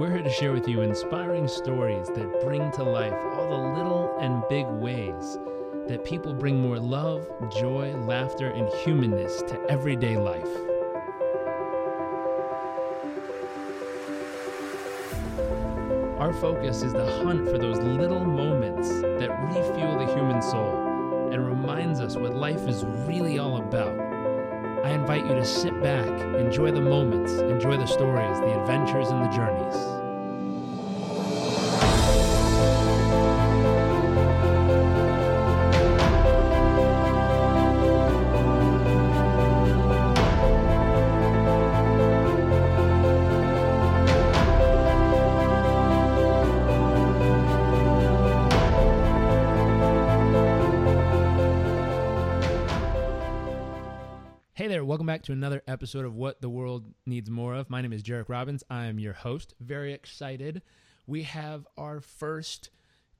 We're here to share with you inspiring stories that bring to life all the little and big ways that people bring more love, joy, laughter, and humanness to everyday life. Our focus is the hunt for those little moments that refuel the human soul and reminds us what life is really all about. I invite you to sit back, enjoy the moments, enjoy the stories, the adventures, and the journeys. Back to another episode of What the World Needs More of. My name is Jairek Robbins. I am your host. Very excited. We have our first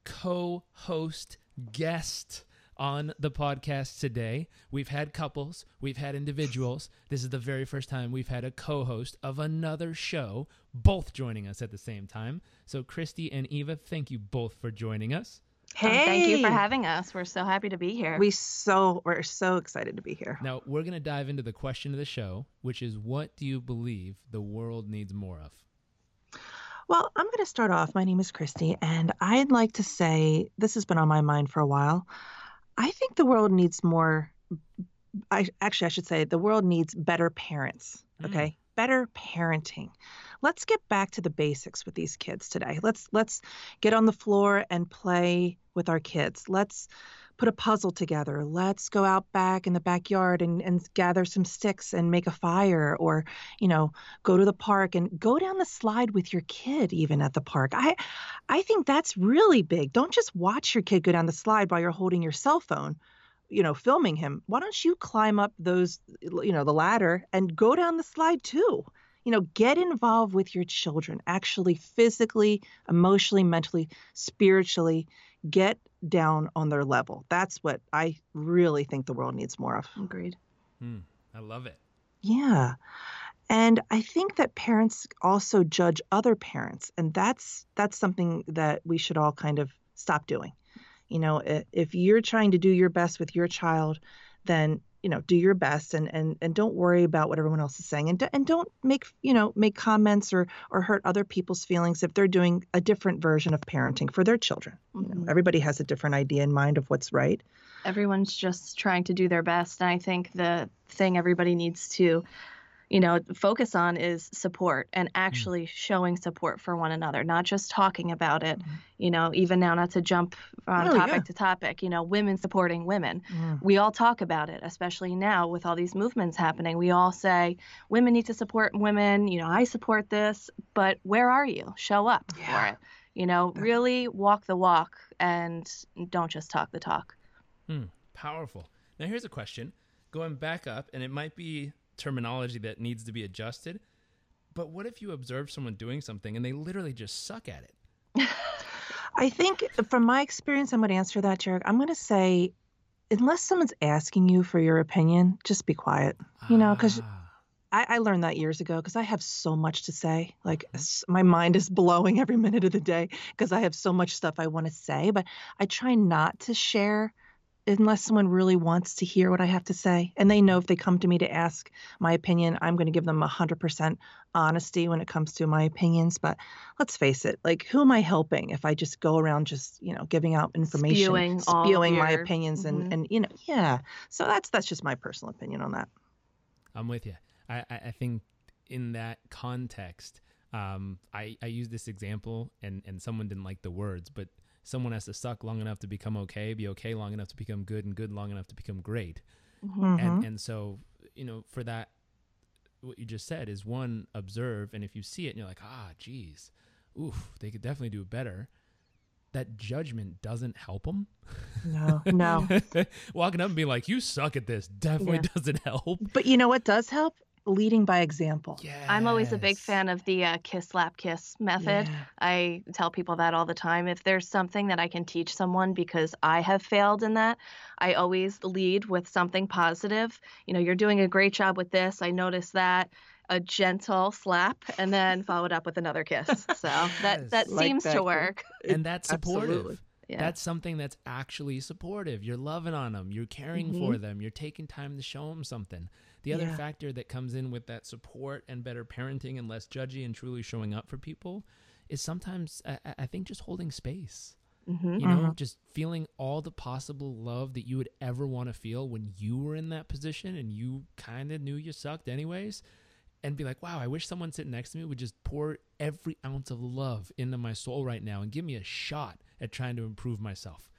co host guest on the podcast today. We've had couples, we've had individuals. This is the very first time we've had a co host of another show, both joining us at the same time. So, Christy and Eva, thank you both for joining us. Hey, Um, thank you for having us. We're so happy to be here. We so we're so excited to be here. Now, we're going to dive into the question of the show, which is what do you believe the world needs more of? Well, I'm going to start off. My name is Christy, and I'd like to say this has been on my mind for a while. I think the world needs more. I actually, I should say, the world needs better parents. Mm. Okay, better parenting. Let's get back to the basics with these kids today. Let's let's get on the floor and play with our kids. Let's put a puzzle together. Let's go out back in the backyard and, and gather some sticks and make a fire or, you know, go to the park and go down the slide with your kid even at the park. I I think that's really big. Don't just watch your kid go down the slide while you're holding your cell phone, you know, filming him. Why don't you climb up those you know, the ladder and go down the slide too? You know, get involved with your children, actually physically, emotionally, mentally, spiritually get down on their level. That's what I really think the world needs more of. Agreed. Hmm, I love it. Yeah. And I think that parents also judge other parents and that's that's something that we should all kind of stop doing. You know, if you're trying to do your best with your child, then you know, do your best and and and don't worry about what everyone else is saying and and don't make, you know, make comments or or hurt other people's feelings if they're doing a different version of parenting for their children. You know, Mhm. everybody has a different idea in mind of what's right. Everyone's just trying to do their best. And I think the thing everybody needs to, you know, focus on is support and actually showing support for one another, not just talking about it. Mhm. You know, even now, not to jump on Oh, topic yeah. to topic, you know, women supporting women. Mm. we all talk about it, especially now with all these movements happening. We all say women need to support women. You know, I support this, but where are you? Show up Yeah. for it. You know, really walk the walk and don't just talk the talk. Hmm, powerful. Now, here's a question going back up, and it might be terminology that needs to be adjusted. But what if you observe someone doing something and they literally just suck at it? I think from my experience, I'm going to answer that, Jared. I'm going to say, unless someone's asking you for your opinion, just be quiet. You know, 'cause Ah, I, I learned that years ago because I have so much to say. Like Mhm. my mind is blowing every minute of the day because I have so much stuff I want to say, but I try not to share unless someone really wants to hear what I have to say. And they know if they come to me to ask my opinion, I'm going to give them 100% honesty when it comes to my opinions. But let's face it, like who am I helping if I just go around just, you know, giving out information, Spewing spewing my your- opinions and, Mhm. and, you know, yeah. So that's, that's just my personal opinion on that. I'm with you. I, I, I think in that context, um, I, I use this example, and, and someone didn't like the words, but someone has to suck long enough to become okay, be okay long enough to become good, and good long enough to become great. Mhm. Mhm. and and so you know for that what you just said is one observe and if you see it and you're like ah geez oof they could definitely do better that judgment doesn't help them No, no. walking up and being like you suck at this definitely Yeah. doesn't help But you know what does help? Leading by example. yeah I'm always a big fan of the uh, kiss, slap, kiss method. Yeah. I tell people that all the time. If there's something that I can teach someone because I have failed in that, I always lead with something positive. You know, you're doing a great job with this. I noticed that. a gentle slap and then followed up with another kiss. So that Yes. that Like seems that. to work. and that's supportive. Absolutely. Yeah. That's something that's actually supportive. You're loving on them. You're caring for them. You're taking time to show them something. The other Yeah. factor that comes in with that support and better parenting and less judgy and truly showing up for people is sometimes I, I- I think just holding space. hmm You know, just feeling all the possible love that you would ever want to feel when you were in that position and you kind of knew you sucked anyways. And be like, wow, I wish someone sitting next to me would just pour every ounce of love into my soul right now and give me a shot at trying to improve myself.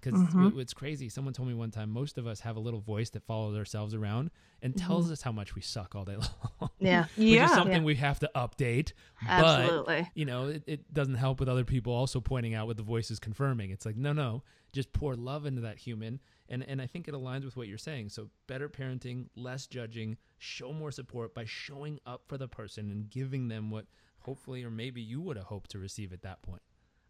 Because Mhm. it's crazy. Someone told me one time most of us have a little voice that follows ourselves around and tells us how much we suck all day long. Yeah. Which Yeah. is something Yeah. we have to update. Absolutely. But you know, it, it doesn't help with other people also pointing out what the voice is confirming. It's like, no, no, just pour love into that human. And, and I think it aligns with what you're saying. So better parenting, less judging, show more support by showing up for the person and giving them what hopefully or maybe you would have hoped to receive at that point.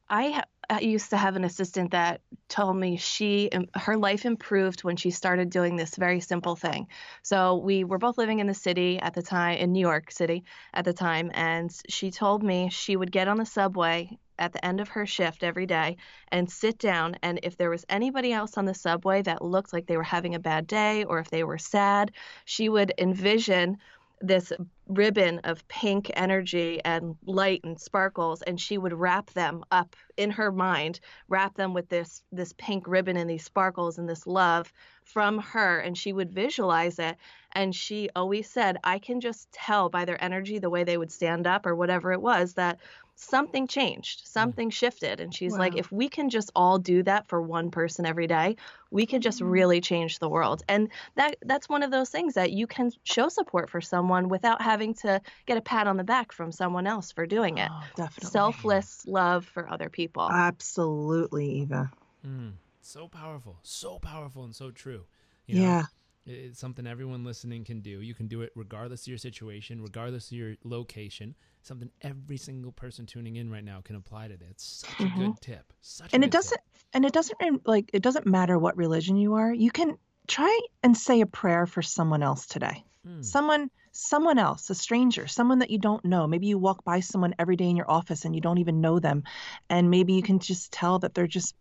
I, ha- I used to have an assistant that told me she her life improved when she started doing this very simple thing. So we were both living in the city at the time in New York City at the time and she told me she would get on the subway at the end of her shift every day and sit down and if there was anybody else on the subway that looked like they were having a bad day or if they were sad, she would envision this ribbon of pink energy and light and sparkles and she would wrap them up in her mind wrap them with this this pink ribbon and these sparkles and this love from her and she would visualize it. And she always said i can just tell by their energy the way they would stand up or whatever it was that something changed something shifted and she's like if we can just all do that for one person every day we can just really change the world and that that's one of those things that you can show support for someone without having to get a pat on the back from someone else for doing it Oh, definitely. selfless love for other people Absolutely, Eva. Mm, so powerful, so powerful, and so true. You know, yeah. It- It's something everyone listening can do. You can do it regardless of your situation, regardless of your location. Something every single person tuning in right now can apply to that. It's such a Mhm. good tip. Such and it doesn't and it doesn't like it doesn't matter what religion you are you can try and say a prayer for someone else today Tip. Mm, someone someone else a stranger someone that you don't know maybe you walk by someone every day in your office and you don't even know them and maybe you can just tell that they're just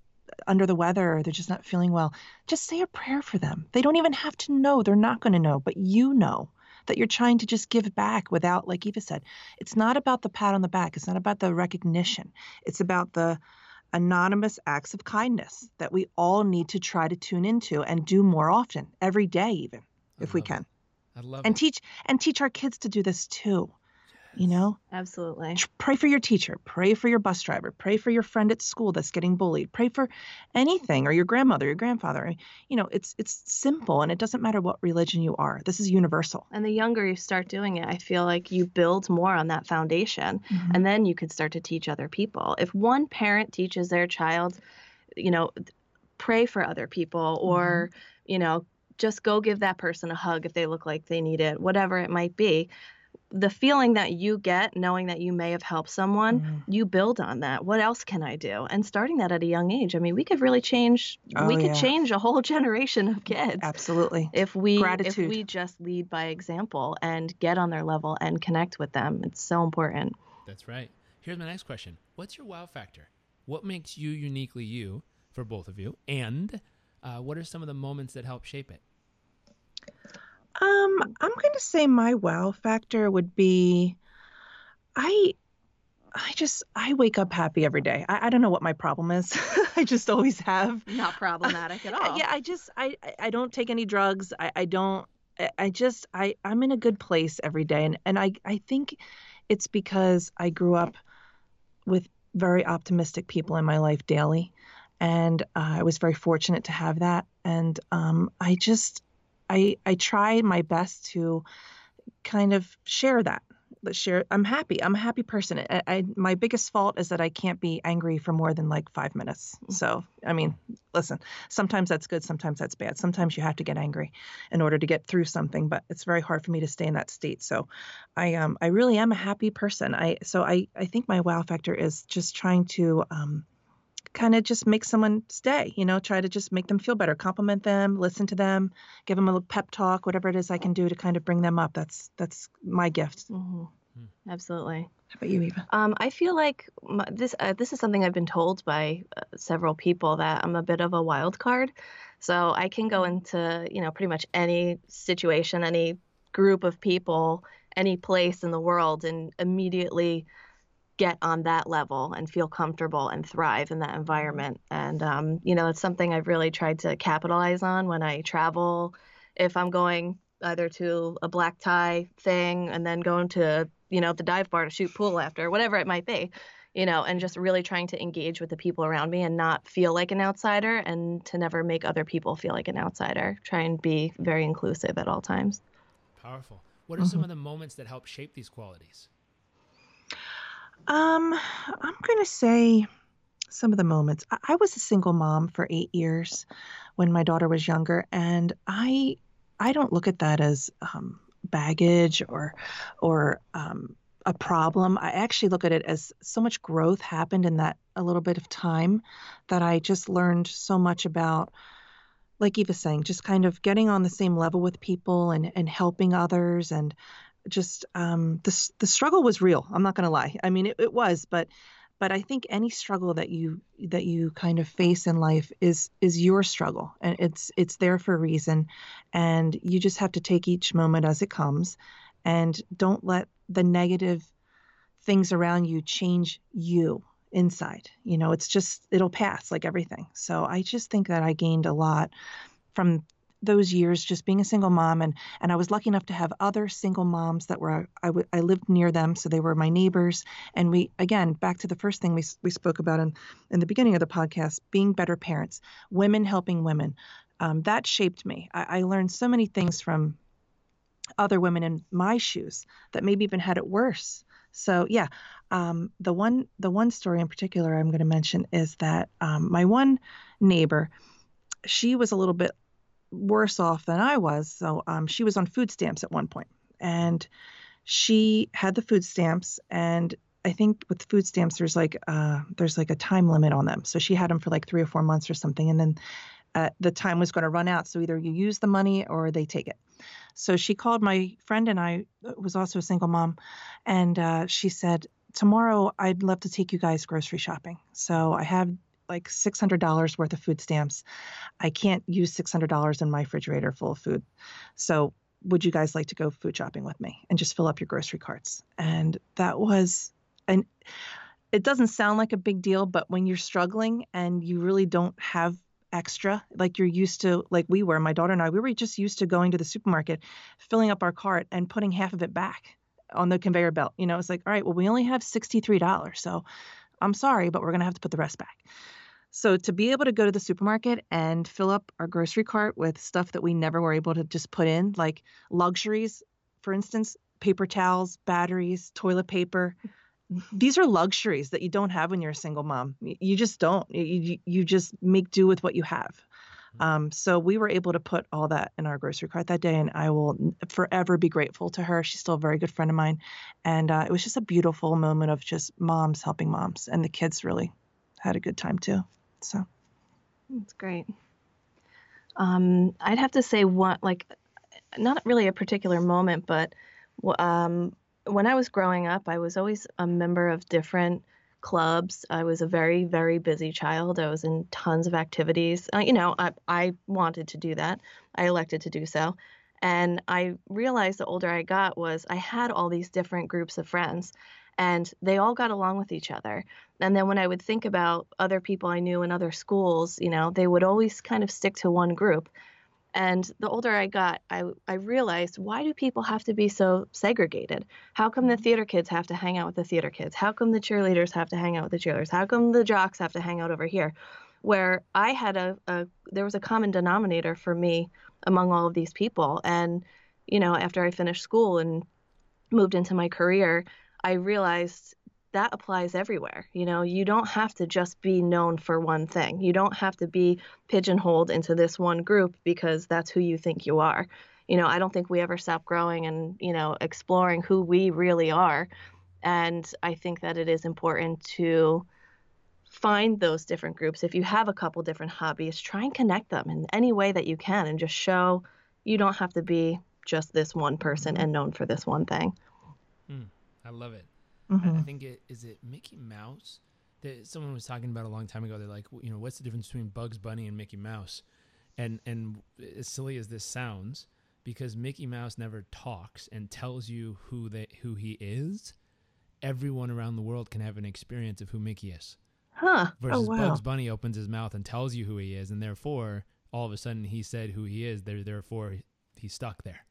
under the weather or they're just not feeling well just say a prayer for them. They don't even have to know. They're not going to know but you know that you're trying to just give back without like eva said it's not about the pat on the back. It's not about the recognition. It's about the anonymous acts of kindness that we all need to try to tune into and do more often every day even I if we uh-huh. can. It. I love and it. teach and teach our kids to do this too you know? Absolutely. Pray for your teacher pray for your bus driver pray for your friend at school that's getting bullied pray for anything or your grandmother your grandfather you know it's it's simple and it doesn't matter what religion you are. This is universal. And the younger you start doing it i feel like you build more on that foundation mm-hmm. and then you could start to teach other people. If one parent teaches their child you know pray for other people or mm-hmm. you know just go give that person a hug if they look like they need it whatever it might be the feeling that you get knowing that you may have helped someone Mhm. you build on that what else can i do and starting that at a young age i mean we could really change Oh, we could yeah. change a whole generation of kids absolutely if we Gratitude. if we just lead by example and get on their level and connect with them it's so important That's right. Here's my next question. What's your wow factor? What makes you uniquely you for both of you? And uh, what are some of the moments that help shape it? Um, I'm going to say my wow factor would be I I just I wake up happy every day. I, I don't know what my problem is. I just always have. not problematic at Uh, all Yeah, I just I I- I don't take any drugs. I I don't I- I just I I'm in a good place every day and and I I think it's because I grew up with very optimistic people in my life daily and uh, I was very fortunate to have that and um I just I I try my best to kind of share that Let's share i'm happy i'm a happy person. I, I my biggest fault is that i can't be angry for more than like five minutes. So i mean listen sometimes that's good sometimes that's bad. Sometimes you have to get angry in order to get through something but it's very hard for me to stay in that state. So i um i really am a happy person. I so i i think my wow factor is just trying to um kind of just make someone stay, you know, try to just make them feel better, compliment them, listen to them, give them a little pep talk, whatever it is I can do to kind of bring them up. That's that's my gift. Mm-hmm. Hmm. Absolutely. How about you, Eva? Um, I feel like my, this uh, this is something I've been told by uh, several people that I'm a bit of a wild card. So I can go mm-hmm. into you know pretty much any situation, any group of people, any place in the world, and immediately get on that level and feel comfortable and thrive in that mm-hmm. environment. And um, you know, it's something I've really tried to capitalize on when I travel. If I'm going either to a black tie thing and then going to you know the dive bar to shoot pool after, whatever it might be, you know, and just really trying to engage with the people around me and not feel like an outsider and to never make other people feel like an outsider. Try and be very inclusive at all times. Powerful. What are mm-hmm. some of the moments that help shape these qualities? Um, I'm going to say some of the moments. I, I was a single mom for eight years when my daughter was younger, and I I don't look at that as um, baggage or or um, a problem. I actually look at it as so much growth happened in that a little bit of time that I just learned so much about like Eva saying, just kind of getting on the same level with people and, and helping others and just um, the the struggle was real. I'm not going to lie. I mean, it, it was, but but I think any struggle that you that you kind of face in life is is your struggle, and it's it's there for a reason, and you just have to take each moment as it comes, and don't let the negative things around you change you inside. You know, it's just it'll pass like everything. So I just think that I gained a lot from those years just being a single mom and and I was lucky enough to have other single moms that were I, w- I lived near them so they were my neighbors. And we again back to the first thing we we spoke about in in the beginning of the podcast being better parents women helping women. Um, that shaped me. I, I learned so many things from other women in my shoes that maybe even had it worse. So yeah um, the one the one story in particular I'm going to mention is that um, my one neighbor she was a little bit worse off than I was. So um, she was on food stamps at one point, and she had the food stamps. And I think with food stamps, there's like uh, there's like a time limit on them. So she had them for like three or four months or something, and then uh, the time was going to run out. So either you use the money or they take it. So she called my friend and I uh, was also a single mom, and uh, she said, tomorrow I'd love to take you guys grocery shopping. So I have like $600 worth of food stamps. I can't use $600 in my refrigerator full of food. So, would you guys like to go food shopping with me and just fill up your grocery carts? And that was and it doesn't sound like a big deal, but when you're struggling and you really don't have extra like you're used to like we were my daughter and I we were just used to going to the supermarket filling up our cart and putting half of it back on the conveyor belt you know it's like all right well we only have $63 so I'm sorry but we're going to have to put the rest back so to be able to go to the supermarket and fill up our grocery cart with stuff that we never were able to just put in, like luxuries, for instance, paper towels, batteries, toilet paper. These are luxuries that you don't have when you're a single mom. You just don't. You, you just make do with what you have. Mm-hmm. Um, so we were able to put all that in our grocery cart that day, and I will forever be grateful to her. She's still a very good friend of mine, and uh, it was just a beautiful moment of just moms helping moms, and the kids really had a good time too. So that's great. Um, I'd have to say one like not really a particular moment, but um, when I was growing up, I was always a member of different clubs. I was a very, very busy child. I was in tons of activities. Uh, you know, I, I wanted to do that. I elected to do so. And I realized the older I got was I had all these different groups of friends and they all got along with each other. And then when I would think about other people I knew in other schools, you know, they would always kind of stick to one group. And the older I got, I, I realized why do people have to be so segregated? How come the theater kids have to hang out with the theater kids? How come the cheerleaders have to hang out with the cheerleaders? How come the jocks have to hang out over here? Where I had a, a there was a common denominator for me among all of these people. And, you know, after I finished school and moved into my career, I realized that applies everywhere. You know, you don't have to just be known for one thing. You don't have to be pigeonholed into this one group because that's who you think you are. You know, I don't think we ever stop growing and, you know, exploring who we really are. And I think that it is important to find those different groups. If you have a couple different hobbies, try and connect them in any way that you can and just show you don't have to be just this one person and known for this one thing. I love it. Mm-hmm. I, I, think it is it Mickey Mouse that someone was talking about a long time ago. They're like, you know, what's the difference between Bugs Bunny and Mickey Mouse? And and as silly as this sounds, because Mickey Mouse never talks and tells you who they who he is, everyone around the world can have an experience of who Mickey is. Huh. Versus oh, wow. Bugs Bunny opens his mouth and tells you who he is, and therefore all of a sudden he said who he is. There, therefore he's stuck there.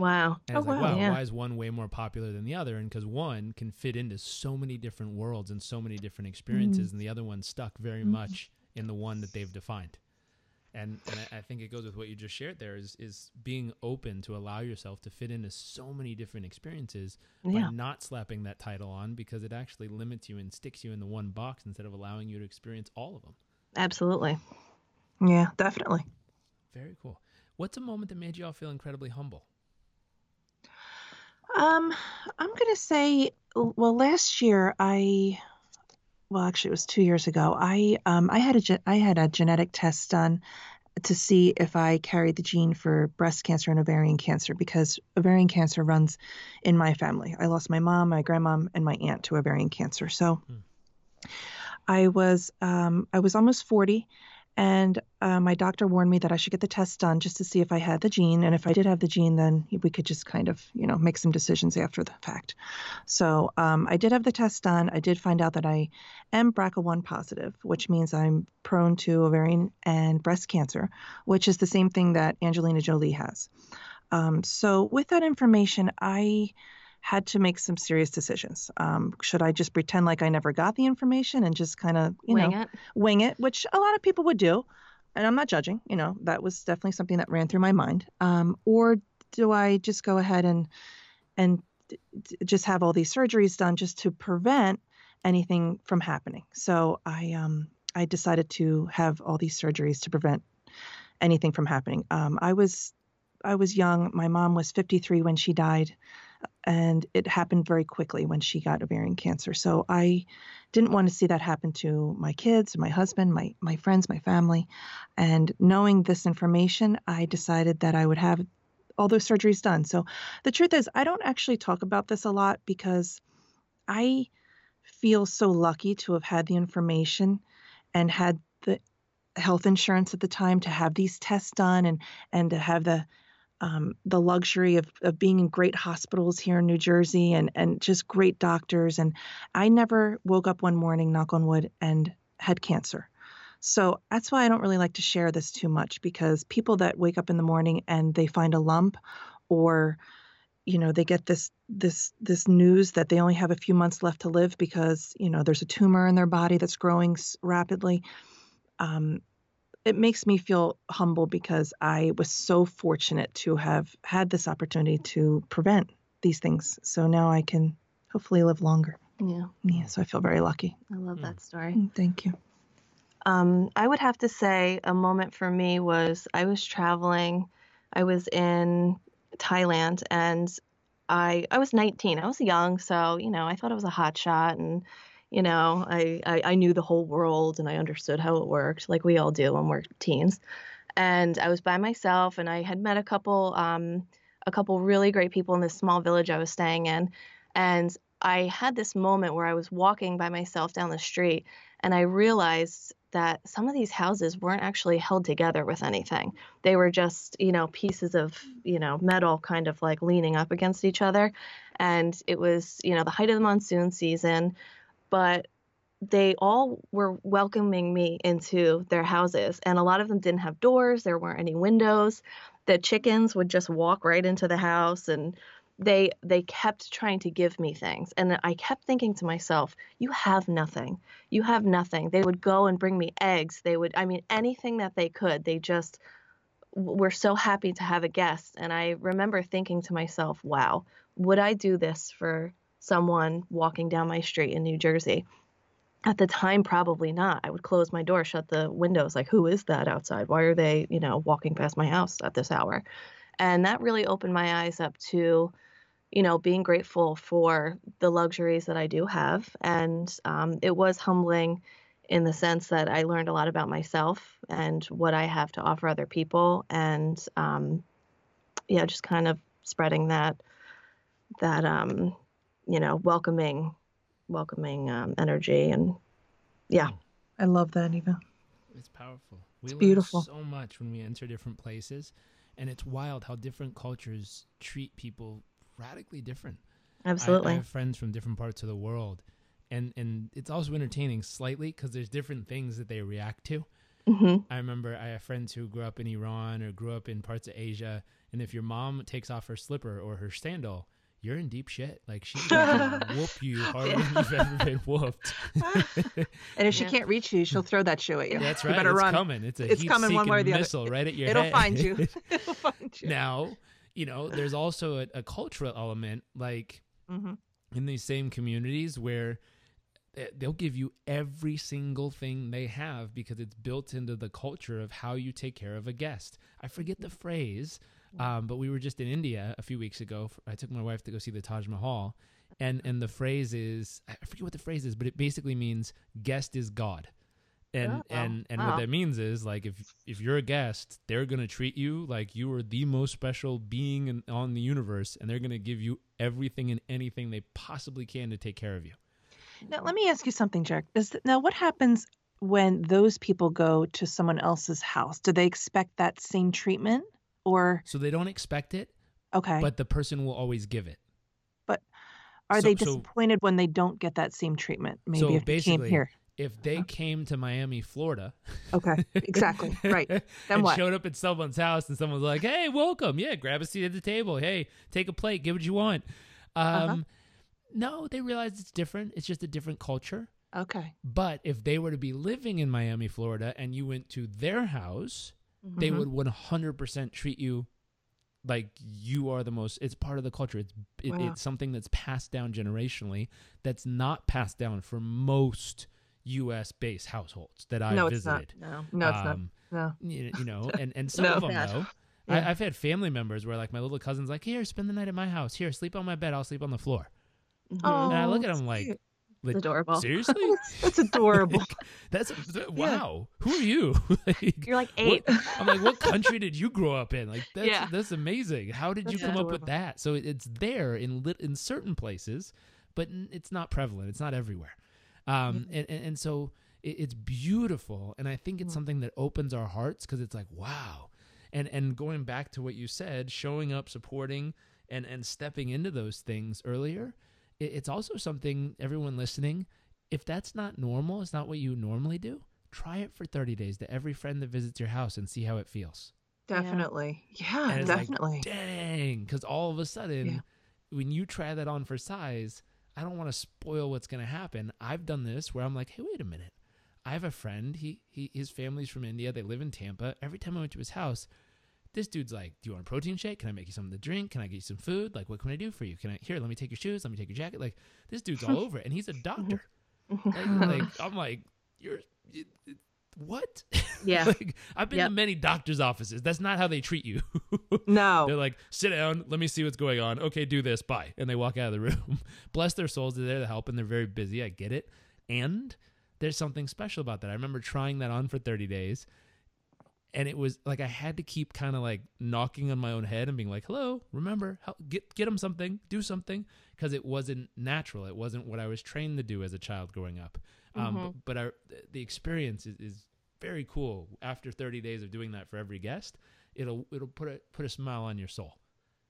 Wow. And Oh, it's like, wow, wow, yeah. why is one way more popular than the other? And because one can fit into so many different worlds and so many different experiences, Mm. and the other one's stuck very Mhm. much in the one that they've defined. And and I, I think it goes with what you just shared there is is being open to allow yourself to fit into so many different experiences Yeah. by not slapping that title on because it actually limits you and sticks you in the one box instead of allowing you to experience all of them. Absolutely. Yeah, definitely. Very cool. What's a moment that made you all feel incredibly humble? Um, I'm gonna say, well, last year I, well, actually it was two years ago. I um I had a ge- I had a genetic test done to see if I carried the gene for breast cancer and ovarian cancer because ovarian cancer runs in my family. I lost my mom, my grandmom, and my aunt to ovarian cancer. So Hmm. I was um I was almost 40 and uh, my doctor warned me that I should get the test done just to see if I had the gene. And if I did have the gene, then we could just kind of, you know, make some decisions after the fact. So um, I did have the test done. I did find out that I am BRCA1 positive, which means I'm prone to ovarian and breast cancer, which is the same thing that Angelina Jolie has. Um, so with that information, I had to make some serious decisions. Um, should I just pretend like I never got the information and just kind of, you Wing know, it. wing it, which a lot of people would do. And I'm not judging, you know, that was definitely something that ran through my mind. Um, or do I just go ahead and and just have all these surgeries done just to prevent anything from happening? So I um I decided to have all these surgeries to prevent anything from happening. Um, I was I was young. My mom was 53 when she died, and it happened very quickly when she got ovarian cancer. So I didn't want to see that happen to my kids, my husband, my my friends, my family. And knowing this information, I decided that I would have all those surgeries done. So the truth is, I don't actually talk about this a lot because I feel so lucky to have had the information and had the health insurance at the time to have these tests done and and to have the um, the luxury of, of being in great hospitals here in New Jersey and and just great doctors and I never woke up one morning knock on wood and had cancer. So that's why I don't really like to share this too much because people that wake up in the morning and they find a lump or you know they get this this this news that they only have a few months left to live because you know there's a tumor in their body that's growing rapidly um, it makes me feel humble because I was so fortunate to have had this opportunity to prevent these things. So now I can hopefully live longer. Yeah. Yeah, so I feel very lucky. I love Mm. that story. Mm, Thank you. Um, I would have to say a moment for me was I was traveling. I was in Thailand and I I was 19. I was young, so you know I thought I was a hot shot, and you know I, I I knew the whole world and I understood how it worked, like we all do when we're teens. And I was by myself, and I had met a couple um, a couple really great people in this small village I was staying in, and I had this moment where I was walking by myself down the street, and I realized that some of these houses weren't actually held together with anything. They were just, you know, pieces of, you know, metal kind of like leaning up against each other. And it was, you know, the height of the monsoon season, but they all were welcoming me into their houses. And a lot of them didn't have doors, there weren't any windows. The chickens would just walk right into the house and they they kept trying to give me things and i kept thinking to myself you have nothing you have nothing they would go and bring me eggs they would i mean anything that they could they just were so happy to have a guest and i remember thinking to myself wow would i do this for someone walking down my street in new jersey. At the time probably not. I would close my door shut the windows like who is that outside? Why are they you know walking past my house at this hour? And that really opened my eyes up to you know, being grateful for the luxuries that I do have. And um, it was humbling in the sense that I learned a lot about myself and what I have to offer other people, and um, yeah, just kind of spreading that that um, you know welcoming welcoming um, energy and yeah. I love that, Eva. It's powerful. We It's learn beautiful. so much when we enter different places, and it's wild how different cultures treat people radically different. Absolutely. I, have friends from different parts of the world, and and it's also entertaining slightly because there's different things that they react to. hmm I remember I have friends who grew up in Iran or grew up in parts of Asia, and if your mom takes off her slipper or her sandal, you're in deep shit. Like she's gonna whoop you harder than you've ever been whooped. And if she Yeah. can't reach you, she'll throw that shoe at you. That's right. You right. better it's run. coming. It's a It's coming one way or heat-seeking other. missile right at your head. It'll head. find you. It'll find you. now, you know, there's also a, a cultural element, like hmm in these same communities where they'll give you every single thing they have because it's built into the culture of how you take care of a guest. I forget the phrase, um, but we were just in India a few weeks ago. I took my wife to go see the Taj Mahal, and and the phrase is I forget what the phrase is, but it basically means guest is God. And Oh, and and wow. what that means is like if if you're a guest, they're gonna treat you like you are the most special being in, on the universe, and they're gonna give you everything and anything they possibly can to take care of you. Now, let me ask you something, Jack. Is now what happens when those people go to someone else's house? Do they expect that same treatment, or So they don't expect it, okay, but the person will always give it. But are so- they so- disappointed when they don't get that same treatment? Maybe So if they came here. If they Uh-huh. came to Miami, Florida, Okay, exactly, right. Then and what? showed up at someone's house and someone's like, "Hey, welcome. Yeah, grab a seat at the table. Hey, take a plate. Get what you want." Um, Uh-huh. No, they realize it's different. It's just a different culture. Okay, But if they were to be living in Miami, Florida, and you went to their house, they Mhm. would 100% treat you like you are the most. It's part of the culture. It's it, Wow. it's something that's passed down generationally. That's not passed down for most U.S. based households that I've no, it's not. visited. no. No, it's not. Um, No. you, you know, and and some No. of them Bad. though. Yeah. I, I've had family members where like my little cousin's like, here, spend the night at my house. Here, sleep on my bed. I'll sleep on the floor. Mhm. Oh, And I look at them like, cute. Like, it's adorable. seriously? that's adorable. Like, that's wow. Who are you? like, You're like what- eight. I'm like, what country did you grow up in? Like, that's Yeah. that's amazing. How did you That's come up with that? So it, it's there in lit in certain places, but it's not prevalent. It's not everywhere. Um, and, and and so it, it's beautiful, and I think it's Mm. something that opens our hearts because it's like, wow. And and going back to what you said, showing up, supporting, and and stepping into those things earlier, it's also something everyone listening. If that's not normal, it's not what you normally do. Try it for 30 days to every friend that visits your house and see how it feels. Definitely. Yeah, And it's like, definitely. Dang, because all of a sudden, Yeah. when you try that on for size, I don't want to spoil what's going to happen. I've done this where I'm like, hey, wait a minute. I have a friend. He, he his family's from India. They live in Tampa. Every time I went to his house, this dude's like, "Do you want a protein shake? Can I make you something to drink? Can I get you some food? Like, what can I do for you? Can I here? Let me take your shoes. Let me take your jacket. Like, this dude's all over it, and he's a doctor. Mm-hmm. Like, like, mm-hmm. I'm like, you're you, what? Yeah. like, I've been to many doctors' offices. That's not how they treat you. No. They're like, sit down, let me see what's going on. Okay, do this, bye. And they walk out of the room. Bless their souls, they're there to help and they're very busy. I get it. And there's something special about that. I remember trying that on for 30 days. And it was like I had to keep kind of like knocking on my own head and being like, "Hello, remember, help, get get them something, do something," because it wasn't natural. It wasn't what I was trained to do as a child growing up. Um, Mhm. but our, the experience is, is very cool. After 30 days of doing that for every guest, it'll it'll put a put a smile on your soul.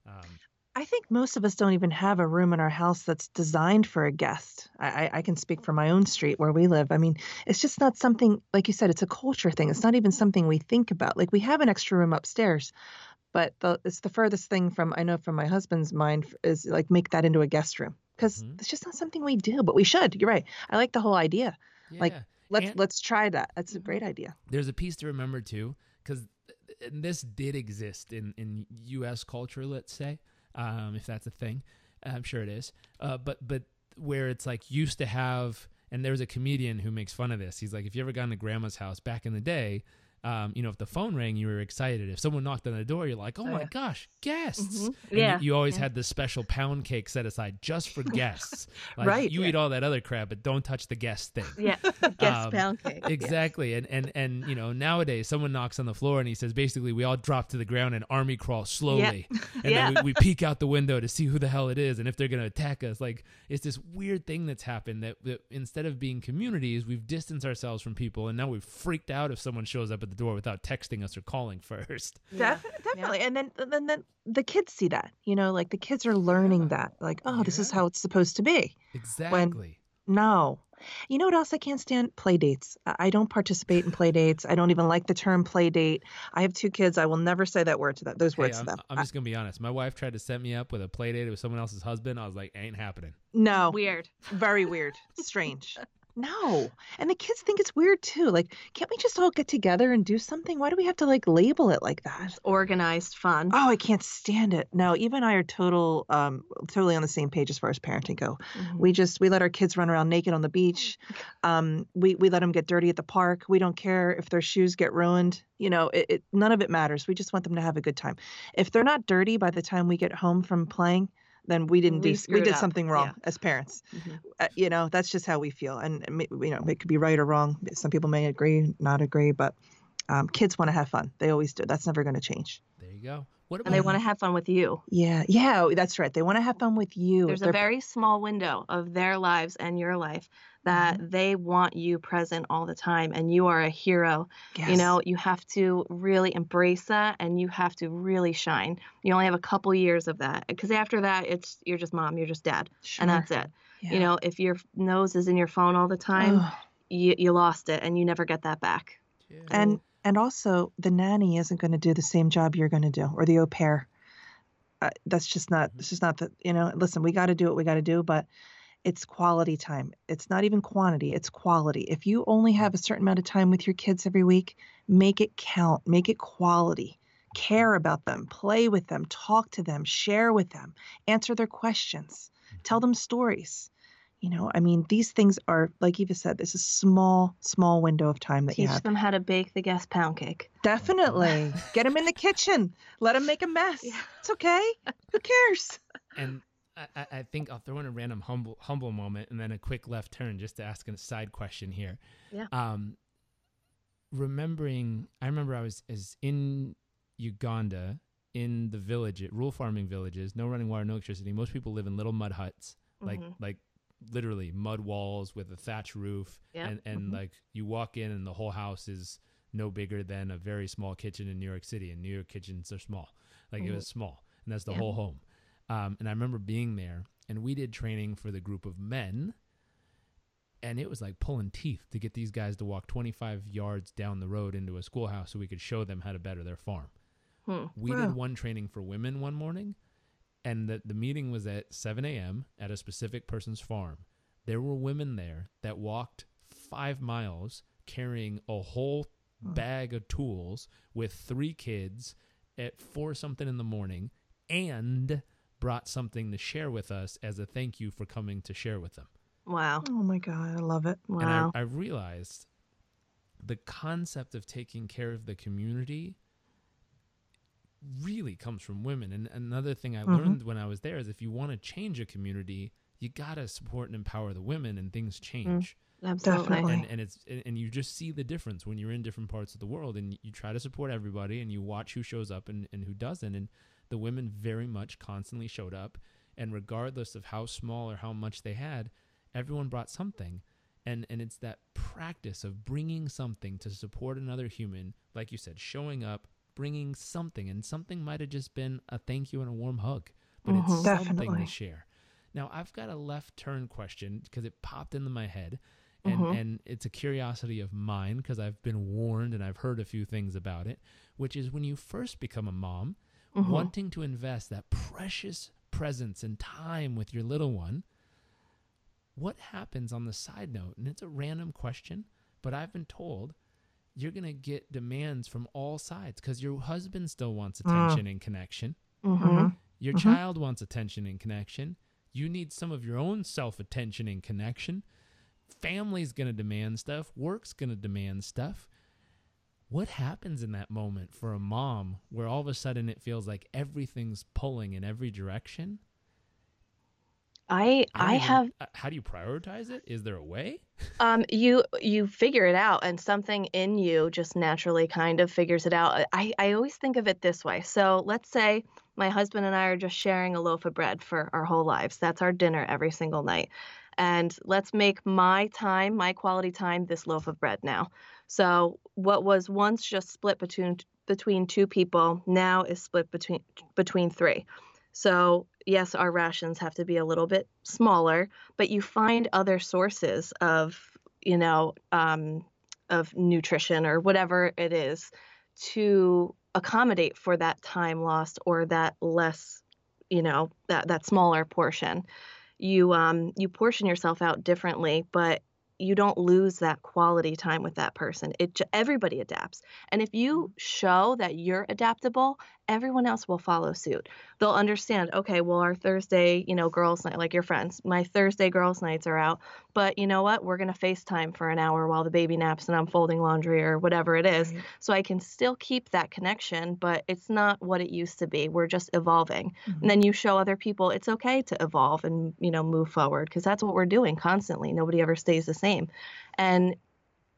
Um, I think most of us don't even have a room in our house that's designed for a guest. I, I, can speak for my own street where we live. I mean, it's just not something, like you said, it's a culture thing. It's not even something we think about. Like we have an extra room upstairs, but the, it's the furthest thing from, I know from my husband's mind, is like make that into a guest room because Mhm. it's just not something we do, but we should. You're right. I like the whole idea. Like. Let's And- let's try that. That's a great idea. there's a piece to remember too, because this did exist in in U.S. culture. Let's say, um, if that's a thing, I'm sure it is. Uh, but but where it's like used to have, and there's a comedian who makes fun of this. He's like, if you ever gone to grandma's house back in the day. Um, you know, if the phone rang, you were excited. If someone knocked on the door, you're like, oh my yeah. gosh, guests. Mhm. And you- Yeah. You, always yeah. had this special pound cake set aside just for guests. Like, Right. You eat all that other crap, but don't touch the guest thing. Yeah. Guest Um, pound cake. yeah. Exactly. And, and and you know, nowadays someone knocks on the floor and he says basically we all drop to the ground and army crawl slowly. And Yeah. then we, we peek out the window to see who the hell it is and if they're gonna attack us. Like it's this weird thing that's happened that, that instead of being communities, we've distanced ourselves from people and now we've freaked out if someone shows up at the door without texting us or calling first. Yeah. Defi- definitely. And then, then, then the kids see that, you know, like the kids are learning that, like, oh, this is how it's supposed to be. Exactly. No. You know what else I can't stand? Play dates. I I don't participate in play dates. I don't even like the term play date. I have two kids. I will never say that word to them. those Hey, words I'm, to them. I'm just gonna be honest. My wife tried to set me up with a play date with someone else's husband. I was like, ain't happening. no. Weird. Very weird. Strange. No. And the kids think it's weird too. Like, can't we just all get together and do something? Why do we have to like label it like that? Organized fun. Oh, I can't stand it. No, Eva and I are total um totally on the same page as far as parenting go. Mhm. We just we let our kids run around naked on the beach. Um, we we let them get dirty at the park. We don't care if their shoes get ruined. You know, it, it none of it matters. We just want them to have a good time. If they're not dirty by the time we get home from playing, then we didn't We do we did up. something wrong Yeah. as parents. Mhm. Uh, you know, that's just how we feel. And you know, it could be right or wrong. Some people may agree, not agree, but um, kids want to have fun. They always do. That's never going to change. There you go. What And they want to have fun with you. Yeah, yeah, that's right. They want to have fun with you. There's a They're- very small window of their lives and your life that Mm-hmm. they want you present all the time and you are a hero. You know, you have to really embrace that and you have to really shine. You only have a couple years of that because after that it's you're just mom, you're just dad, Sure. and that's it. Yeah. You know, if your nose is in your phone all the time, Ugh. you, you lost it and you never get that back. Yeah. and and also the nanny isn't going to do the same job you're going to do or the au pair uh, that's just not it's just not the you know listen we got to do what we got to do but it's quality time it's not even quantity it's quality if you only have a certain amount of time with your kids every week make it count make it quality care about them play with them talk to them share with them answer their questions tell mm-hmm. them stories you know i mean these things are like eva said this is small small window of time that you Teach have them how to bake the guest pound cake. Definitely. Get them in the kitchen. Let them make a mess. Yeah. It's okay. Who cares? and I, I- think I'll throw in a random humble humble moment and then a quick left turn just to ask a side question here. Yeah. Um, remembering, I remember I was as in Uganda in the village, rural farming villages, no running water, no electricity. Most people live in little mud huts, like Mhm. like literally mud walls with a thatch roof, Yeah. and and Mhm. like you walk in and the whole house is no bigger than a very small kitchen in New York City, and New York kitchens are small. Like it Mhm. was small, and that's the Yeah. whole home. Um, and I remember being there, and we did training for the group of men, and it was like pulling teeth to get these guys to walk 25 yards down the road into a schoolhouse so we could show them how to better their farm. Hmm. We Wow. did one training for women one morning, and the, the meeting was at 7 a.m. at a specific person's farm. There were women there that walked five miles carrying a whole Hmm. bag of tools with three kids at four something in the morning and brought something to share with us as a thank you for coming to share with them. Wow. Oh my God. I love it. Wow. And I, I realized the concept of taking care of the community really comes from women. And another thing I Mhm. learned when I was there is if you want to change a community, you got to support and empower the women and things change. Absolutely. And, and it's and you just see the difference when you're in different parts of the world and you try to support everybody and you watch who shows up and, and who doesn't and the women very much constantly showed up and regardless of how small or how much they had everyone brought something and and it's that practice of bringing something to support another human like you said showing up bringing something and something might have just been a thank you and a warm hug but it's Mhm. something Definitely. to share now i've got a left turn question because it popped into my head and Mhm. and it's a curiosity of mine because I've been warned and I've heard a few things about it, which is when you first become a mom, Mhm. wanting to invest that precious presence and time with your little one. What happens on the side note? And it's a random question, but I've been told you're going to get demands from all sides because your husband still wants Mm. attention and connection. Mhm. Your Mhm. child wants attention and connection. You need some of your own self attention and connection. Family's going to demand stuff. Work's going to demand stuff. What happens in that moment for a mom where all of a sudden it feels like everything's pulling in every direction? I don't I even- have uh, how do you prioritize it? Is there a way? um you you figure it out and something in you just naturally kind of figures it out. I I always think of it this way. So let's say my husband and I are just sharing a loaf of bread for our whole lives. That's our dinner every single night. And let's make my time, my quality time this loaf of bread now. So what was once just split between between two people now is split between between three. So, yes, our rations have to be a little bit smaller, but you find other sources of, you know, um, of nutrition or whatever it is to accommodate for that time lost or that less, you know, that that smaller portion. You um you portion yourself out differently, but you don't lose that quality time with that person. It everybody adapts. And if you show that you're adaptable, everyone else will follow suit. They'll understand, okay, well our Thursday, you know, girls night like your friends, my Thursday girls nights are out, but you know what? We're going to FaceTime for an hour while the baby naps and I'm folding laundry or whatever it is. So I can still keep that connection, but it's not what it used to be. We're just evolving. Mhm. And then you show other people it's okay to evolve and, you know, move forward because that's what we're doing constantly. Nobody ever stays the same. And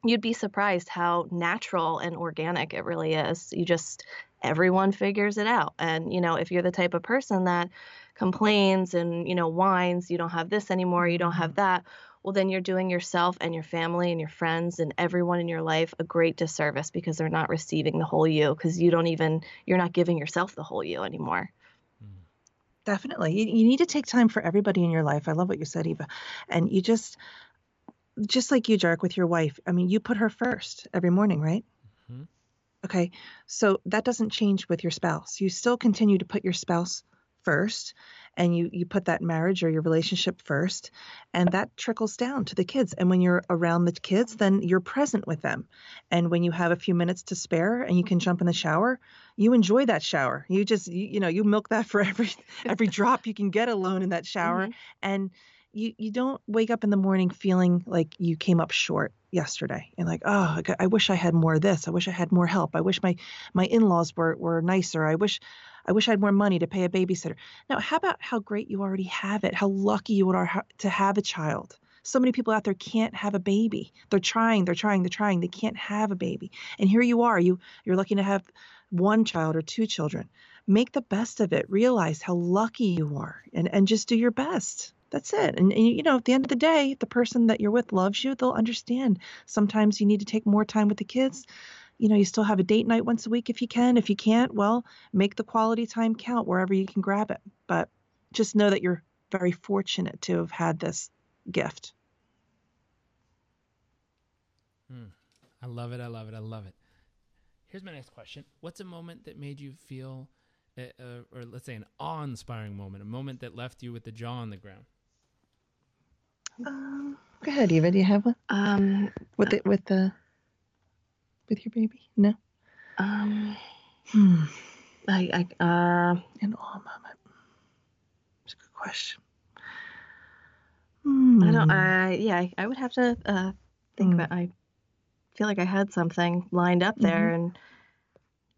you'd be surprised how natural and organic it really is. You just everyone figures it out. And you know, if you're the type of person that complains and, you know, whines, you don't have this anymore, you don't have that, well then you're doing yourself and your family and your friends and everyone in your life a great disservice because they're not receiving the whole you because you don't even you're not giving yourself the whole you anymore. Definitely. You, you need to take time for everybody in your life. I love what you said, Eva. And you just, just like you, Jairek, with your wife, I mean, you put her first every morning, right? Mhm. Okay. So that doesn't change with your spouse. You still continue to put your spouse first and you you put that marriage or your relationship first and that trickles down to the kids and when you're around the kids then you're present with them and when you have a few minutes to spare and you can jump in the shower you enjoy that shower you just you, you know you milk that for every every drop you can get alone in that shower Mhm. and you you don't wake up in the morning feeling like you came up short yesterday and like oh I, wish I had more of this. I wish I had more help. I wish my my in-laws were were nicer. I wish I wish I had more money to pay a babysitter. Now how about how great you already have it? How lucky you are to have a child. So many people out there can't have a baby. They're trying they're trying they're trying. They can't have a baby. And here you are. You you're lucky to have one child or two children. Make the best of it. Realize how lucky you are and and just do your best that's it and, and you know at the end of the day the person that you're with loves you they'll understand sometimes you need to take more time with the kids you know you still have a date night once a week if you can if you can't well make the quality time count wherever you can grab it but just know that you're very fortunate to have had this gift I love it. I love it. I love it. Here's my next question. What's a moment that made you feel, uh, uh, or let's say an awe inspiring moment, a moment that left you with the jaw on the ground? Um, go ahead eva do you have one Um with the with the with your baby no um hmm. I I uh an awe moment it's a good question hmm. I don't. I yeah. I, I would have to uh, think Mm. that I feel like I had something lined up there, and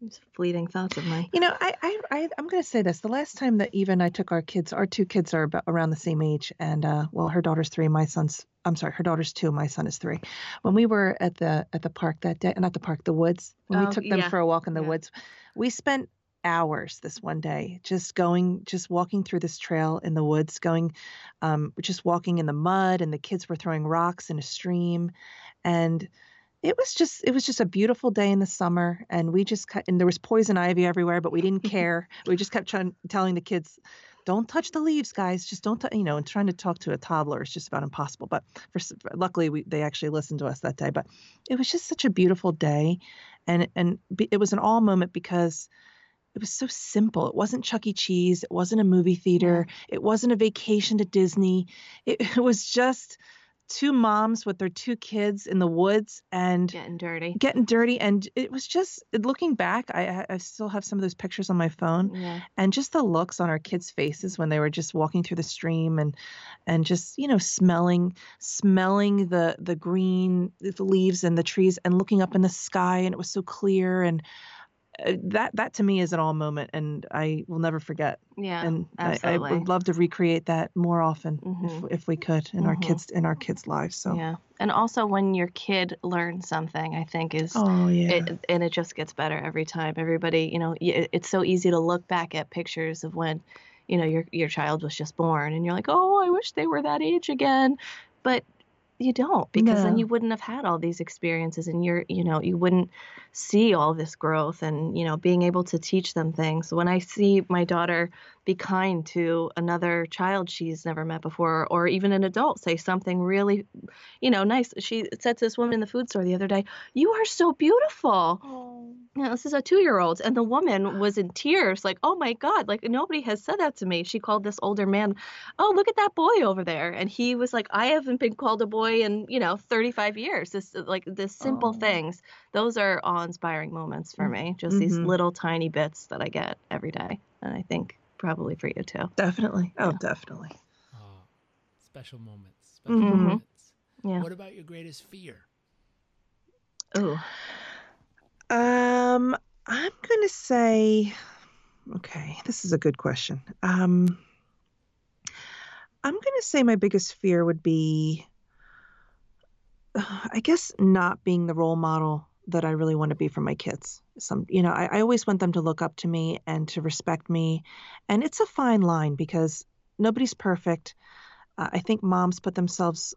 just fleeting thoughts of mine. You know, I, I, I I'm going to say this. The last time that even I took our kids, our two kids are about around the same age, and uh, well, her daughter's three, my son's, I'm sorry, her daughter's two, my son is three. When we were at the at the park that day, not the park, the woods, when Oh, we took them yeah, for a walk in the yeah. woods, we spent hours this one day just going just walking through this trail in the woods going um just walking in the mud and the kids were throwing rocks in a stream and it was just it was just a beautiful day in the summer and we just cut and there was poison ivy everywhere but we didn't care we just kept trying telling the kids don't touch the leaves guys just don't tou-" you know and trying to talk to a toddler is just about impossible but for luckily we they actually listened to us that day but it was just such a beautiful day and and it was an all moment because it was so simple. It wasn't Chuck E. Cheese. It wasn't a movie theater. It wasn't a vacation to Disney. It, it was just two moms with their two kids in the woods and Getting dirty. getting dirty and it was just looking back I, I still have some of those pictures on my phone Yeah. and just the looks on our kids faces when they were just walking through the stream and and just you know smelling smelling the the green the leaves and the trees and looking up in the sky and it was so clear and that that to me is an all moment and I will never forget Yeah. and I, I would love to recreate that more often Mhm. if if we could in our Mhm. kids in our kids lives so Yeah. And also when your kid learns something, I think is oh yeah it, and it just gets better every time. Everybody, you know, it, it's so easy to look back at pictures of when, you know, your your child was just born, and you're like, oh, I wish they were that age again, but you don't because then you wouldn't have had all these experiences, and you're, you know, you wouldn't see all this growth, and you know, being able to teach them things. When I see my daughter be kind to another child she's never met before, or even an adult say something really, you know, nice. She said to this woman in the food store the other day, "You are so beautiful." Oh. Yeah, this is a two year old. And the woman was in tears, like, oh my God, like nobody has said that to me. She called this older man, oh, look at that boy over there. And he was like, I haven't been called a boy in, you know, 35 years. This, like, the simple Oh. things, those are awe inspiring moments for me. Just these Mhm. little tiny bits that I get every day. And I think probably for you too. definitely oh Yeah. definitely Oh, special moments. Special Mhm. moments. Yeah. What about your greatest fear? oh Um, I'm gonna say, okay, this is a good question. Um, I'm gonna say my biggest fear would be, I guess, not being the role model that I really want to be for my kids. Some, you know, I, I always want them to look up to me and to respect me, and it's a fine line because nobody's perfect. Uh, I think moms put themselves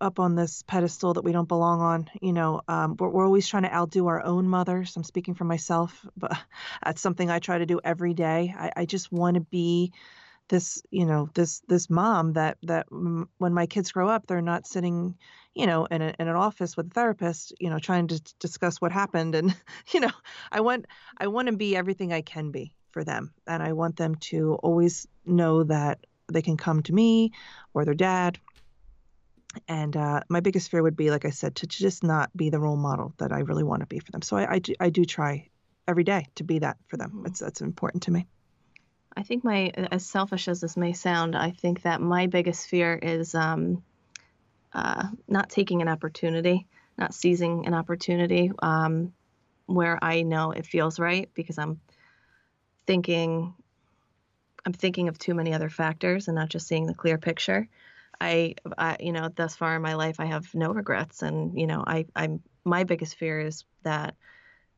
up on this pedestal that we don't belong on. You know, um, we're, we're always trying to outdo our own mothers. I'm speaking for myself, but that's something I try to do every day. I, I just want to be this, you know, this this mom that that when my kids grow up, they're not sitting, you know, in, a, in an office with a therapist, you know, trying to discuss what happened. And you know, I want I want to be everything I can be for them, and I want them to always know that they can come to me or their dad and uh, my biggest fear would be, like I said, to just not be the role model that I really want to be for them. So I, I, do, I do try every day to be that for them. Mhm. It's that's important to me. I think my, as selfish as this may sound, I think that my biggest fear is um, uh, not taking an opportunity, not seizing an opportunity um, where I know it feels right because I'm thinking, I'm thinking of too many other factors and not just seeing the clear picture. I, I, you know, thus far in my life, I have no regrets, and you know, I, I'm my biggest fear is that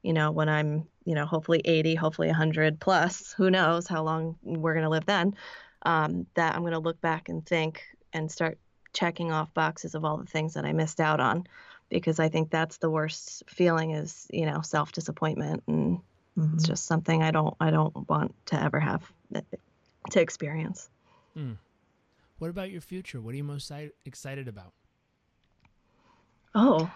you know, when I'm, you know, hopefully 80, hopefully 100 plus, who knows how long we're going to live then, um, that I'm going to look back and think and start checking off boxes of all the things that I missed out on. Because I think that's the worst feeling is, you know, self disappointment. And it's Mhm. just something I don't, I don't want to ever have uh, to experience. What about your future? What are you most excited about? Oh,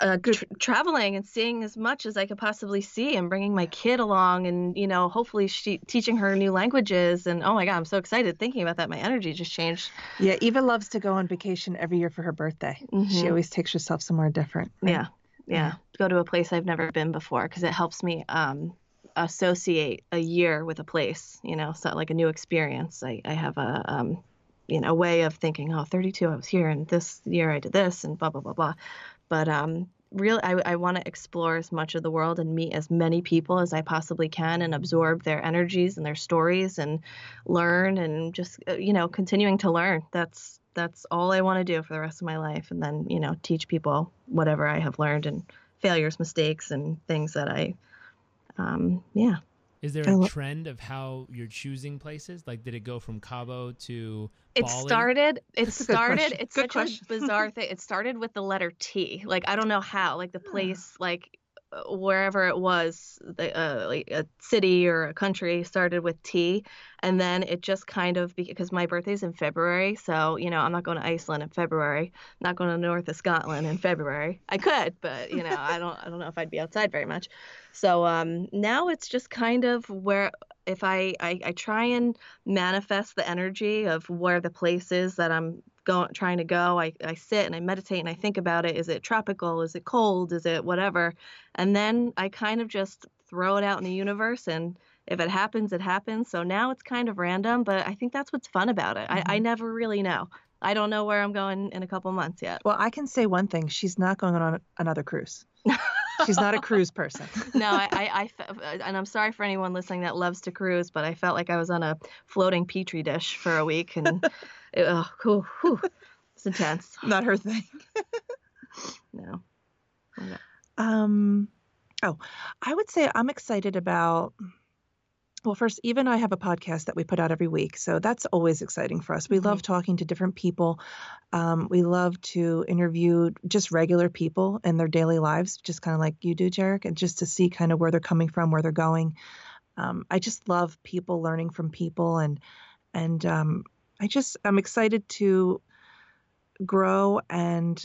uh, tr- traveling and seeing as much as I could possibly see, and bringing my kid along, and you know, hopefully she teaching her new languages. And oh my God, I'm so excited thinking about that. My energy just changed. Yeah, Eva loves to go on vacation every year for her birthday. She Mhm. always takes herself somewhere different. right? Yeah, yeah. Go to a place I've never been before because it helps me um, associate a year with a place. You know, so like a new experience. I I have a um, you know, a way of thinking. Oh, 32, I was here, and this year I did this, and blah blah blah blah. But um, really, I I want to explore as much of the world and meet as many people as I possibly can, and absorb their energies and their stories, and learn, and just uh, you know, continuing to learn. That's that's all I want to do for the rest of my life, and then you know, teach people whatever I have learned and failures, mistakes, and things that I, um, yeah. Is there a trend of how you're choosing places? Like, did it go from Cabo to It Bali? started. It That's started. It's Good such question. a bizarre thing. It started with the letter T. Like I don't know how. Like the place, like wherever it was, the uh, like a city or a country started with T, and then it just kind of because my birthday's in February, so you know I'm not going to Iceland in February. not going to north of Scotland in February. I could, but you know I don't. I don't know if I'd be outside very much. So um, now it's just kind of where if I, I I try and manifest the energy of where the place is that I'm going trying to go I, I sit and i meditate and i think about it. Is it tropical? Is it cold? Is it whatever? And then i kind of just throw it out in the universe and if it happens it happens. So now it's kind of random but i think that's what's fun about it. Mm-hmm. I, I never really know. I don't know where i'm going in a couple months yet. Well i can say one thing. She's not going on another cruise She's not a cruise person. no, I, I, I, and I'm sorry for anyone listening that loves to cruise, but I felt like I was on a floating petri dish for a week, and it, oh, whew, whew, it's intense. Not her thing. no. Um. Oh, I would say I'm excited about well, first, Eva and I have a podcast that we put out every week. So that's always exciting for us. We mm-hmm. love talking to different people. Um, we love to interview just regular people in their daily lives, just kind of like you do, Jairek, and just to see kind of where they're coming from, where they're going. Um, I just love people learning from people, and and um, I just I'm excited to grow and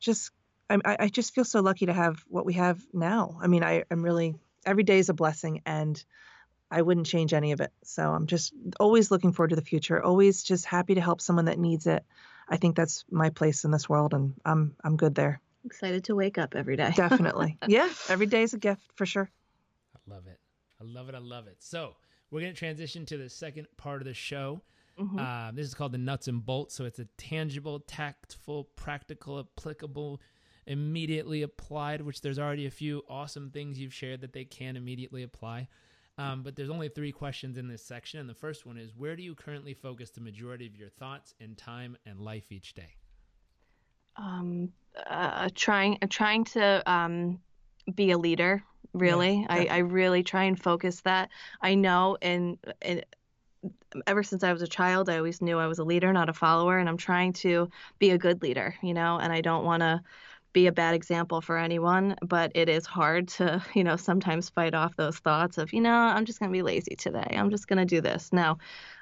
just I, I just feel so lucky to have what we have now. I mean, I, I'm really every day is a blessing, and I wouldn't change any of it. So I'm just always looking forward to the future, always just happy to help someone that needs it. I think that's my place in this world and I'm I'm good there. Excited to wake up every day. Definitely. yeah, every day is a gift for sure. I love it. I love it. I love it. So, we're going to transition to the second part of the show. Mm-hmm. Uh, this is called the nuts and bolts. So it's a tangible, tactful, practical, applicable, immediately applied, which there's already a few awesome things you've shared that they can immediately apply. Um, but there's only three questions in this section. And the first one is Where do you currently focus the majority of your thoughts and time and life each day? Um, uh, trying, uh, trying to um, be a leader, really. Yeah, I, I really try and focus that. I know, and, and ever since I was a child, I always knew I was a leader, not a follower, and I'm trying to be a good leader, you know, and I don't want to be a bad example for anyone, but it is hard to, you know, sometimes fight off those thoughts of, you know, I'm just going to be lazy today. I'm just going to do this. Now,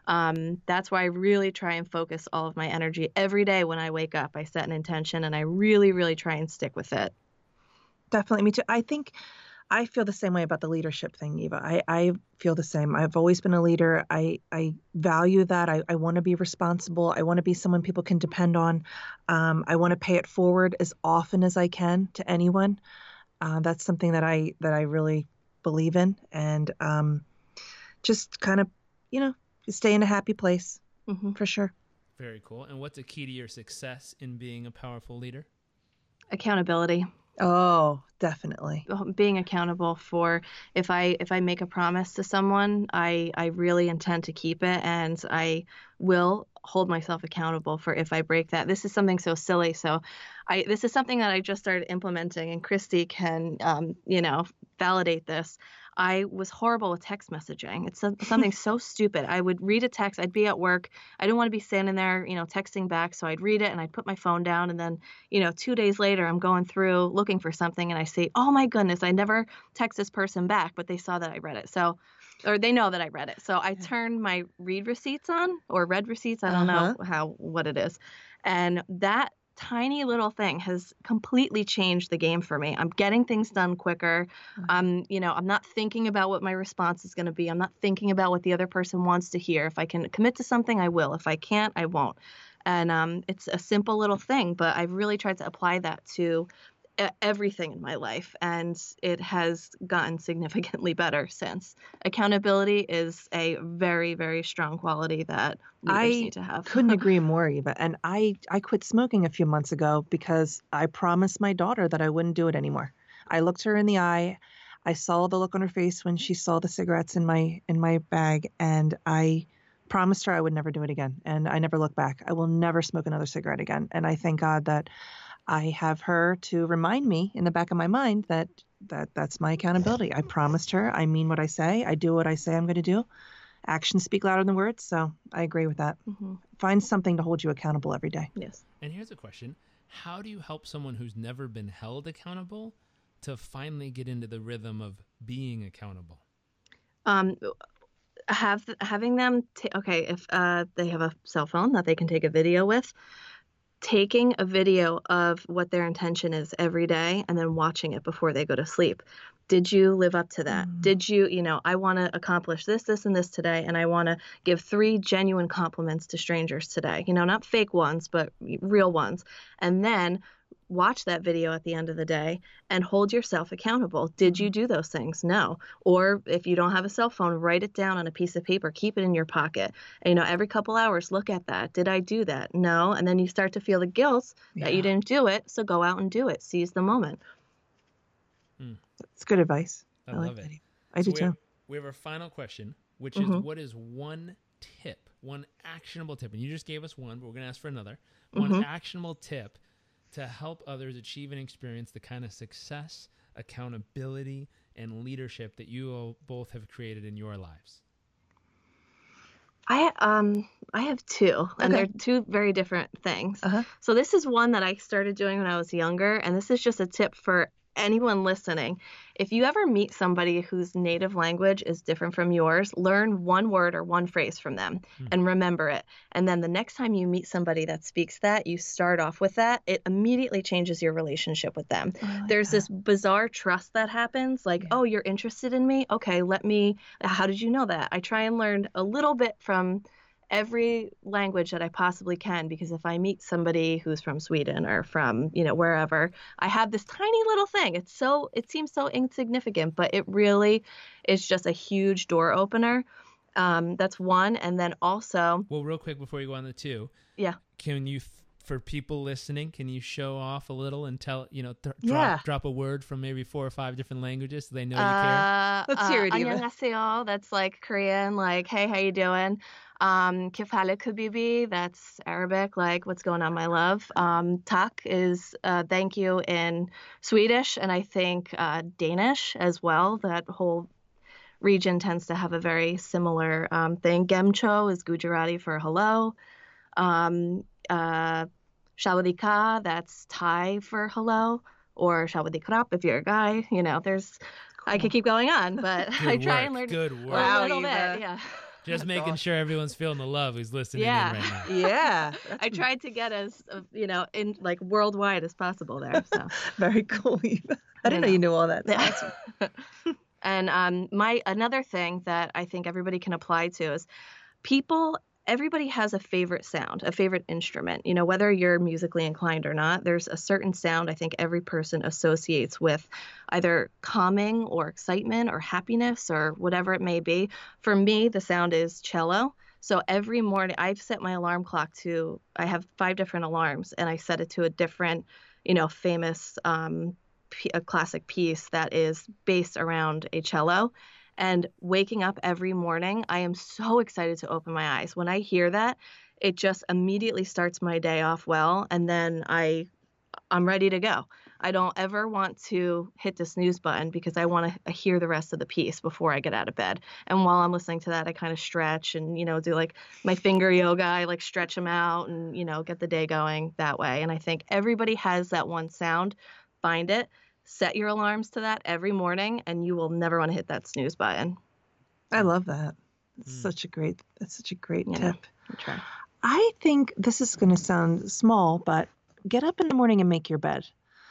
um, that's why I really try and focus all of my energy every day when I wake up. I set an intention and I really, really try and stick with it. Definitely. Me too. I think I feel the same way about the leadership thing, Eva. I, I feel the same. I've always been a leader. I, I value that. I, I want to be responsible. I want to be someone people can depend on. Um, I want to pay it forward as often as I can to anyone. Uh, that's something that I that I really believe in, and um, just kind of, you know, stay in a happy place mm-hmm. for sure. Very cool. And what's a key to your success in being a powerful leader? Accountability. Oh, definitely. Being accountable for if I if I make a promise to someone, I I really intend to keep it and I will hold myself accountable for if I break that. This is something so silly. So I this is something that I just started implementing and Christy can um, you know, validate this. I was horrible with text messaging. It's something so stupid. I would read a text. I'd be at work. I didn't want to be standing there, you know, texting back. So I'd read it and I'd put my phone down. And then, you know, two days later, I'm going through looking for something and I say, oh my goodness, I never text this person back, but they saw that I read it. So, or they know that I read it. So I turned my read receipts on or read receipts. I don't uh-huh. know how, what it is. And that tiny little thing has completely changed the game for me. I'm getting things done quicker. Mm-hmm. I'm, you know, I'm not thinking about what my response is going to be. I'm not thinking about what the other person wants to hear. If I can commit to something, I will. If I can't, I won't. And um, it's a simple little thing, but I've really tried to apply that to everything in my life and it has gotten significantly better since. Accountability is a very very strong quality that I need to have. I couldn't agree more eva and i i quit smoking a few months ago because i promised my daughter that i wouldn't do it anymore. I looked her in the eye i saw the look on her face when she saw the cigarettes in my in my bag and i promised her i would never do it again and i never looked back. I will never smoke another cigarette again and i thank god that I have her to remind me in the back of my mind that that that's my accountability. I promised her. I mean what I say. I do what I say I'm going to do. Actions speak louder than words. So I agree with that. Mm-hmm. Find something to hold you accountable every day. Yes. And here's a question: How do you help someone who's never been held accountable to finally get into the rhythm of being accountable? Um, have having them t- okay if uh, they have a cell phone that they can take a video with taking a video of what their intention is every day and then watching it before they go to sleep. Did you live up to that? Mm. Did you, you know, I want to accomplish this, this, and this today, and I want to give three genuine compliments to strangers today. You know, not fake ones, but real ones. And then watch that video at the end of the day and hold yourself accountable. Did you do those things? No. Or if you don't have a cell phone, write it down on a piece of paper, keep it in your pocket. And, you know, every couple hours, look at that. Did I do that? No. And then you start to feel the guilt that you didn't do it. So go out and do it. Seize the moment. That's good advice. I, I, love like it. that. I So do we have, too. we have our final question, which is Mhm. what is one tip, one actionable tip? And you just gave us one, but we're going to ask for another. One Mhm. actionable tip to help others achieve and experience the kind of success, accountability, and leadership that you all both have created in your lives. I um I have two, and they're two very different things. Uh-huh. So this is one that I started doing when I was younger, and this is just a tip for anyone listening. If you ever meet somebody whose native language is different from yours, learn one word or one phrase from them Hmm. and remember it. And then the next time you meet somebody that speaks that, you start off with that, it immediately changes your relationship with them like there's this bizarre trust that happens like Yeah. oh you're interested in me okay let me how did you know that i try and learn a little bit from every language that I possibly can because if I meet somebody who's from Sweden or from, you know, wherever, I have this tiny little thing. It's so it seems so insignificant, but it really is just a huge door opener. Um, that's one and then also Well, real quick before you go on the two. Yeah. Can you for people listening, can you show off a little and tell, you know, th- yeah. drop, a word from maybe four or five different languages so they know you uh, care? Let's hear uh, it. That's like Korean, like, hey, how you doing? Um, Kifhalikubibi—that's Arabic, like what's going on, my love. Um, tak is uh, thank you in Swedish and I think uh, Danish as well. That whole region tends to have a very similar um, thing. Gemcho is Gujarati for hello. Um, uh, Shawadika, that's Thai for hello, or Shawadikrap if you're a guy. You know, there's, cool. I could keep going on, but I try work. and learn good work. a little bit. Yeah. Just making awesome. sure everyone's feeling the love who's listening Yeah. in right now. Yeah. I tried to get as uh, you know in like worldwide as possible there. So Very cool. Eva. I didn't know know. you knew all that. That's Yeah. awesome. and um, my another thing that I think everybody can apply to is people. Everybody has a favorite sound, a favorite instrument. You know, whether you're musically inclined or not, there's a certain sound I think every person associates with either calming or excitement or happiness or whatever it may be. For me, the sound is cello. So every morning, I've set my alarm clock to, I have five different alarms, and I set it to a different, you know, famous, um, a classic piece that is based around a cello. And waking up every morning, I am so excited to open my eyes. When I hear that, it just immediately starts my day off well, and then I, I'm ready to go. I don't ever want to hit the snooze button because I want to hear the rest of the piece before I get out of bed. And while I'm listening to that, I kind of stretch and, you know, do like my finger yoga. I like stretch them out and, you know, get the day going that way. And I think everybody has that one sound. Find it, set your alarms to that every morning, and you will never want to hit that snooze button. I love that. It's Mm. such a great. That's such a great Yeah. tip. Try. I think this is going to sound small, but get up in the morning and make your bed.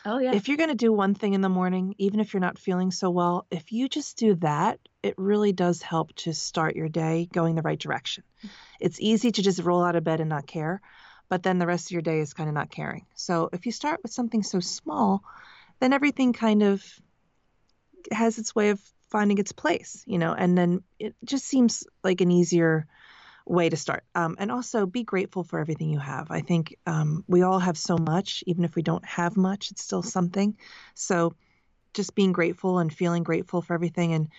Oh, yeah. If you're going to do one thing in the morning, even if you're not feeling so well, if you just do that, it really does help to start your day going the right direction. It's easy to just roll out of bed and not care, but then the rest of your day is kind of not caring. So if you start with something so small, then everything kind of has its way of finding its place, you know, and then it just seems like an easier way to start. Um, and also be grateful for everything you have. I think um, we all have so much, even if we don't have much, it's still something. So just being grateful and feeling grateful for everything and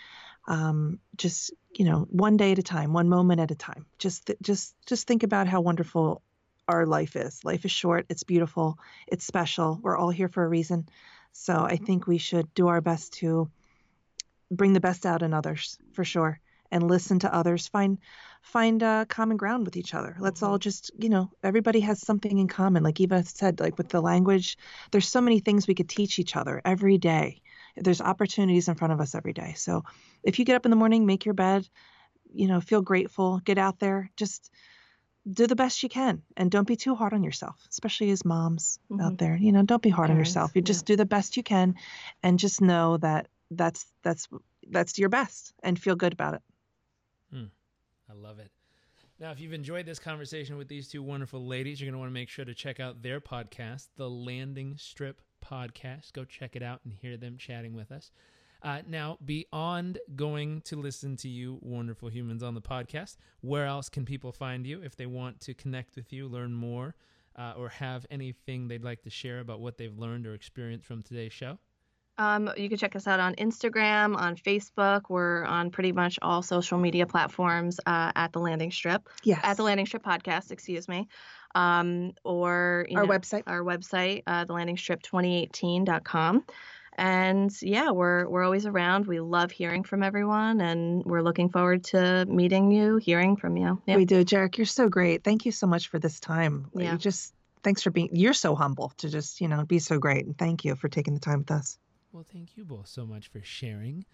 um, just, you know, one day at a time, one moment at a time. Just, th- just, just think about how wonderful our life is. Life is short. It's beautiful. It's special. We're all here for a reason. So I think we should do our best to bring the best out in others for sure and listen to others find find uh, common ground with each other. Let's all just you know everybody has something in common. Like eva said like with the language there's so many things we could teach each other every day. There's opportunities in front of us every day. So if you get up in the morning make your bed you know feel grateful get out there just do the best you can and don't be too hard on yourself, especially as moms Mhm. out there. You know, don't be hard on Parents, yourself. You yeah. just do the best you can and just know that that's that's that's your best and feel good about it. I love it. Now, if you've enjoyed this conversation with these two wonderful ladies, you're going to want to make sure to check out their podcast, the Landing Strip Podcast. Go check it out and hear them chatting with us. Uh, now, beyond going to listen to you, wonderful humans, on the podcast, where else can people find you if they want to connect with you, learn more, uh, or have anything they'd like to share about what they've learned or experienced from today's show? Um, you can check us out on Instagram, on Facebook. We're on pretty much all social media platforms uh, at the Landing Strip, Yes. at the Landing Strip Podcast, excuse me. Um, or you Our know, website. our website, uh, thelandingstrip2018.com. And yeah, we're we're always around. We love hearing from everyone, and we're looking forward to meeting you, hearing from you. Yeah. We do, Jairek. You're so great. Thank you so much for this time. Yeah. You just thanks for being. You're so humble to just you know be so great, and thank you for taking the time with us. Well, thank you both so much for sharing.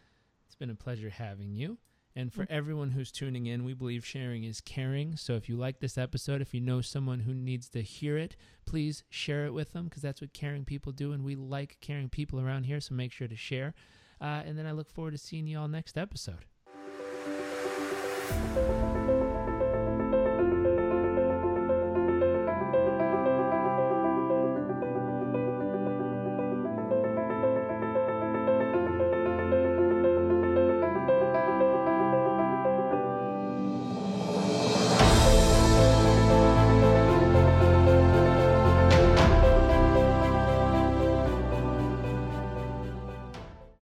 It's been a pleasure having you. And for everyone who's tuning in, we believe sharing is caring. So if you like this episode, if you know someone who needs to hear it, please share it with them because that's what caring people do. And we like caring people around here. So make sure to share. Uh, and then I look forward to seeing you all next episode.